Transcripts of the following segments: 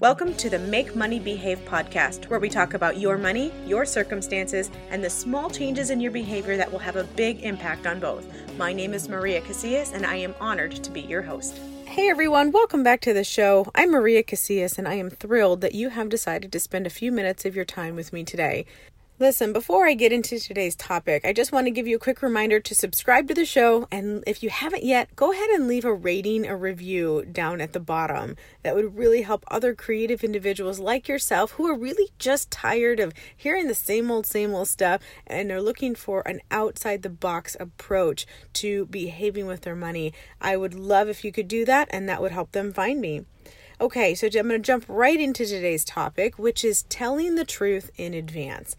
Welcome to the Make Money Behave podcast, where we talk about your money, your circumstances, and the small changes in your behavior that will have a big impact on both. My name is Maria Casillas, and I am honored to be your host. Hey everyone, welcome back to the show. I'm Maria Casillas, and I am thrilled that you have decided to spend a few minutes of your time with me today. Listen, before I get into today's topic, I just want to give you a quick reminder to subscribe to the show. And if you haven't yet, go ahead and leave a rating, a review down at the bottom. That would really help other creative individuals like yourself who are really just tired of hearing the same old, same old stuff and are looking for an outside the box approach to behaving with their money. I would love if you could do that, and that would help them find me. Okay, so I'm going to jump right into today's topic, which is telling the truth in advance.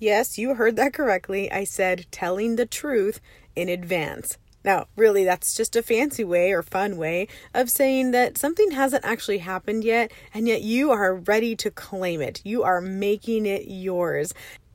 Yes, you heard that correctly. I said telling the truth in advance. Now, really, that's just a fancy way or fun way of saying that something hasn't actually happened yet, and yet you are ready to claim it. You are making it yours.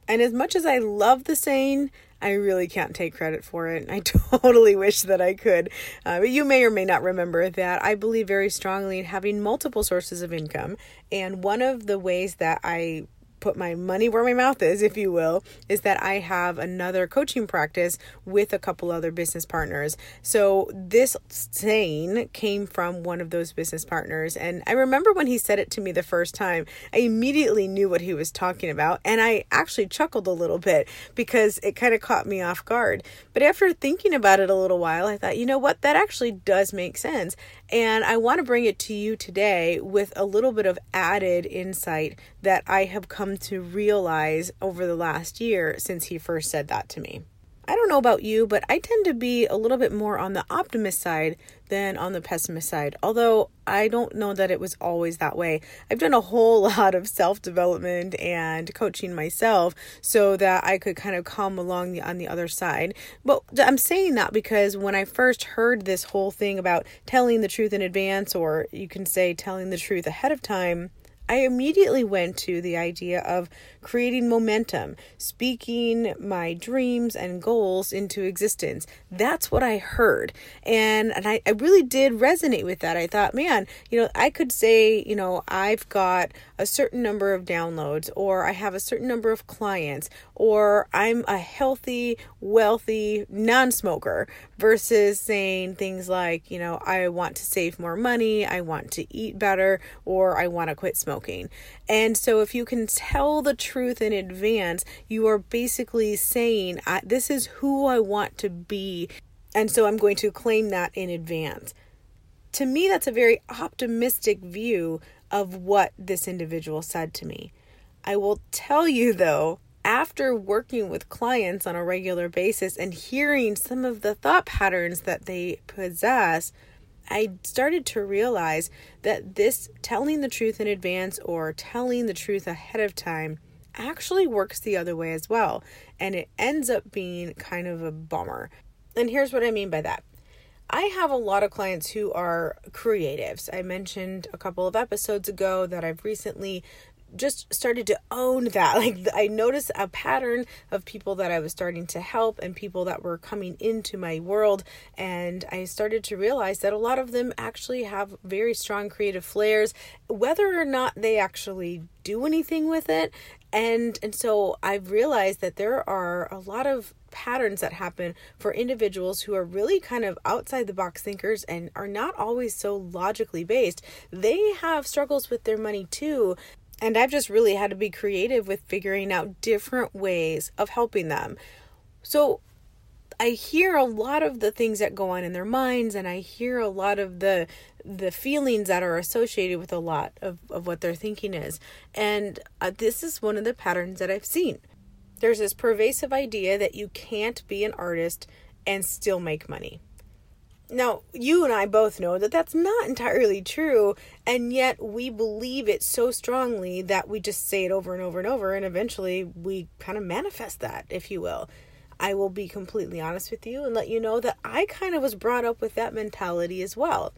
And as much as I love the saying, I really can't take credit for it. I totally wish that I could. Uh, but you may or may not remember that I believe very strongly in having multiple sources of income. And one of the ways that I put my money where my mouth is, if you will, is that I have another coaching practice with a couple other business partners. So this saying came from one of those business partners. And I remember when he said it to me the first time, I immediately knew what he was talking about. And I actually chuckled a little bit because it kind of caught me off guard. But after thinking about it a little while, I thought, you know what? That actually does make sense. And I want to bring it to you today with a little bit of added insight that I have come to realize over the last year since he first said that to me. I don't know about you, but I tend to be a little bit more on the optimist side than on the pessimist side. Although I don't know that it was always that way. I've done a whole lot of self development and coaching myself so that I could kind of come along the, on the other side. But I'm saying that because when I first heard this whole thing about telling the truth in advance, or you can say telling the truth ahead of time, I immediately went to the idea of creating momentum, speaking my dreams and goals into existence. That's what I heard. And and I, I really did resonate with that. I thought, man, you know, I could say, you know, I've got a certain number of downloads, or I have a certain number of clients, or I'm a healthy, wealthy non smoker, versus saying things like, you know, I want to save more money, I want to eat better, or I want to quit smoking. And so, if you can tell the truth in advance, you are basically saying, This is who I want to be. And so, I'm going to claim that in advance. To me, that's a very optimistic view of what this individual said to me. I will tell you though, after working with clients on a regular basis and hearing some of the thought patterns that they possess, I started to realize that this telling the truth in advance or telling the truth ahead of time actually works the other way as well. And it ends up being kind of a bummer. And here's what I mean by that I have a lot of clients who are creatives. I mentioned a couple of episodes ago that I've recently just started to own that. Like I noticed a pattern of people that I was starting to help and people that were coming into my world and I started to realize that a lot of them actually have very strong creative flairs whether or not they actually do anything with it and and so I've realized that there are a lot of patterns that happen for individuals who are really kind of outside the box thinkers and are not always so logically based. They have struggles with their money too. And I've just really had to be creative with figuring out different ways of helping them. So I hear a lot of the things that go on in their minds and I hear a lot of the the feelings that are associated with a lot of, of what their thinking is. And uh, this is one of the patterns that I've seen there's this pervasive idea that you can't be an artist and still make money. Now, you and I both know that that's not entirely true, and yet we believe it so strongly that we just say it over and over and over, and eventually we kind of manifest that, if you will. I will be completely honest with you and let you know that I kind of was brought up with that mentality as well.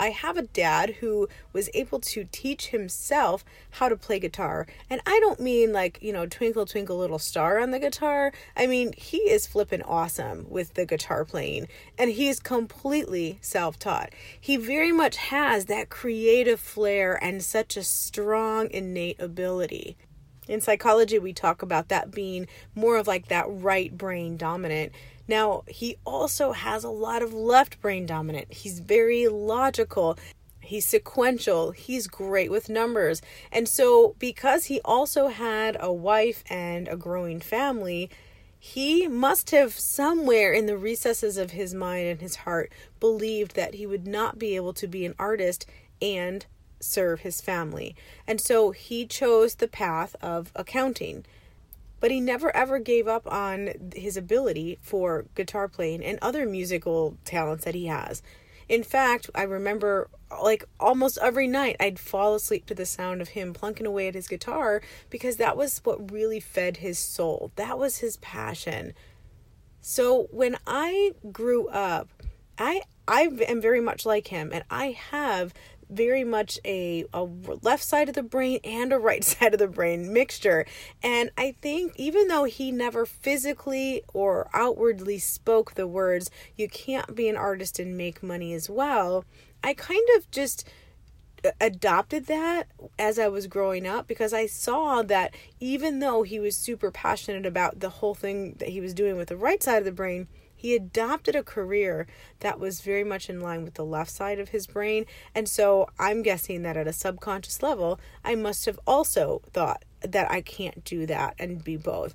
I have a dad who was able to teach himself how to play guitar. And I don't mean like, you know, twinkle, twinkle, little star on the guitar. I mean, he is flipping awesome with the guitar playing. And he is completely self taught. He very much has that creative flair and such a strong innate ability. In psychology, we talk about that being more of like that right brain dominant. Now, he also has a lot of left brain dominant. He's very logical. He's sequential. He's great with numbers. And so, because he also had a wife and a growing family, he must have somewhere in the recesses of his mind and his heart believed that he would not be able to be an artist and serve his family. And so he chose the path of accounting. But he never ever gave up on his ability for guitar playing and other musical talents that he has. In fact, I remember like almost every night I'd fall asleep to the sound of him plunking away at his guitar because that was what really fed his soul. That was his passion. So when I grew up, I I am very much like him and I have very much a, a left side of the brain and a right side of the brain mixture. And I think even though he never physically or outwardly spoke the words, you can't be an artist and make money as well, I kind of just uh, adopted that as I was growing up because I saw that even though he was super passionate about the whole thing that he was doing with the right side of the brain, he adopted a career that was very much in line with the left side of his brain. And so I'm guessing that at a subconscious level, I must have also thought that I can't do that and be both.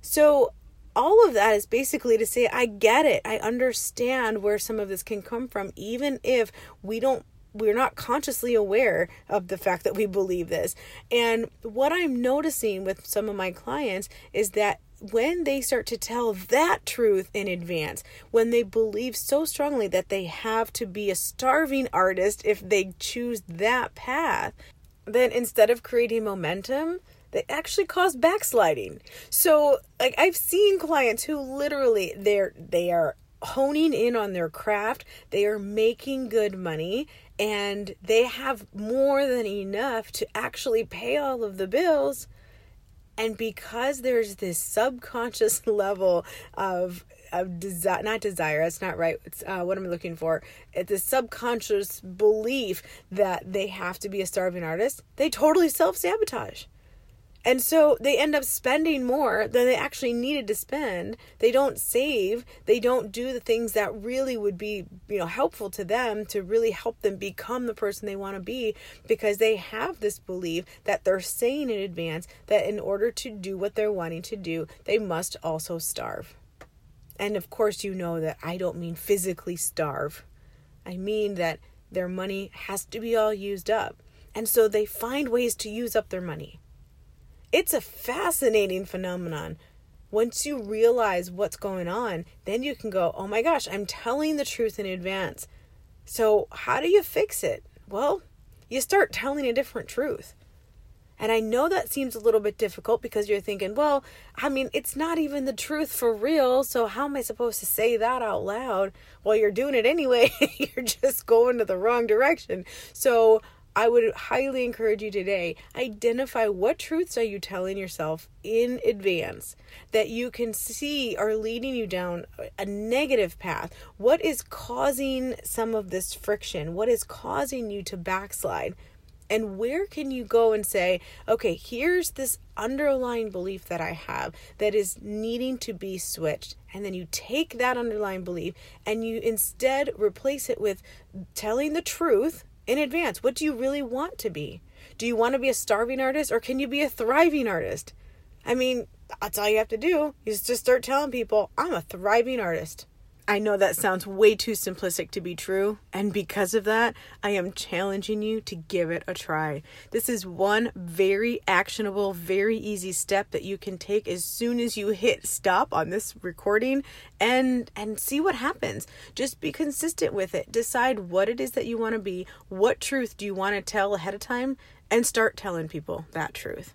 So all of that is basically to say I get it. I understand where some of this can come from even if we don't we're not consciously aware of the fact that we believe this. And what I'm noticing with some of my clients is that when they start to tell that truth in advance, when they believe so strongly that they have to be a starving artist if they choose that path, then instead of creating momentum, they actually cause backsliding. So, like I've seen clients who literally they're they are honing in on their craft, they are making good money and they have more than enough to actually pay all of the bills and because there's this subconscious level of of desire not desire that's not right it's uh, what i'm looking for? It's a subconscious belief that they have to be a starving artist they totally self-sabotage and so they end up spending more than they actually needed to spend. They don't save. They don't do the things that really would be, you know, helpful to them to really help them become the person they want to be because they have this belief that they're saying in advance that in order to do what they're wanting to do, they must also starve. And of course, you know that I don't mean physically starve. I mean that their money has to be all used up. And so they find ways to use up their money it's a fascinating phenomenon. Once you realize what's going on, then you can go, oh my gosh, I'm telling the truth in advance. So, how do you fix it? Well, you start telling a different truth. And I know that seems a little bit difficult because you're thinking, well, I mean, it's not even the truth for real. So, how am I supposed to say that out loud? Well, you're doing it anyway. you're just going to the wrong direction. So, I would highly encourage you today identify what truths are you telling yourself in advance that you can see are leading you down a negative path. What is causing some of this friction? What is causing you to backslide? And where can you go and say, okay, here's this underlying belief that I have that is needing to be switched. And then you take that underlying belief and you instead replace it with telling the truth in advance. What do you really want to be? Do you want to be a starving artist or can you be a thriving artist? I mean, that's all you have to do is just start telling people, I'm a thriving artist. I know that sounds way too simplistic to be true, and because of that, I am challenging you to give it a try. This is one very actionable, very easy step that you can take as soon as you hit stop on this recording and and see what happens. Just be consistent with it. Decide what it is that you want to be, what truth do you want to tell ahead of time, and start telling people that truth.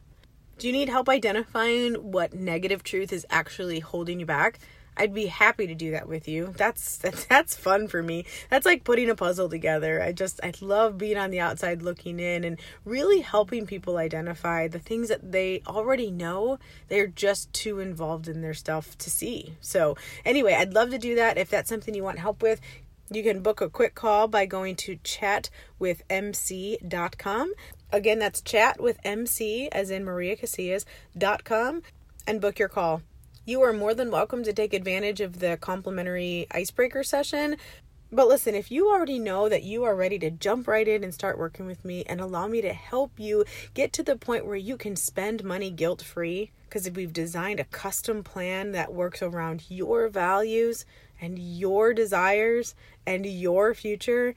Do you need help identifying what negative truth is actually holding you back? I'd be happy to do that with you. That's that's, fun for me. That's like putting a puzzle together. I just I love being on the outside looking in and really helping people identify the things that they already know. They're just too involved in their stuff to see. So, anyway, I'd love to do that if that's something you want help with. You can book a quick call by going to chatwithmc.com. Again, that's chatwithmc, as in Maria Casillas.com, and book your call. You are more than welcome to take advantage of the complimentary icebreaker session. But listen, if you already know that you are ready to jump right in and start working with me and allow me to help you get to the point where you can spend money guilt free, because we've designed a custom plan that works around your values and your desires and your future,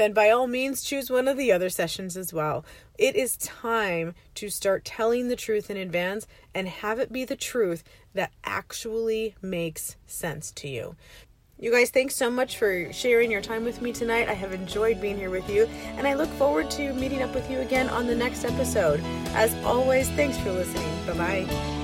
then by all means choose one of the other sessions as well. It is time to start telling the truth in advance and have it be the truth that actually makes sense to you. You guys, thanks so much for sharing your time with me tonight. I have enjoyed being here with you, and I look forward to meeting up with you again on the next episode. As always, thanks for listening. Bye bye.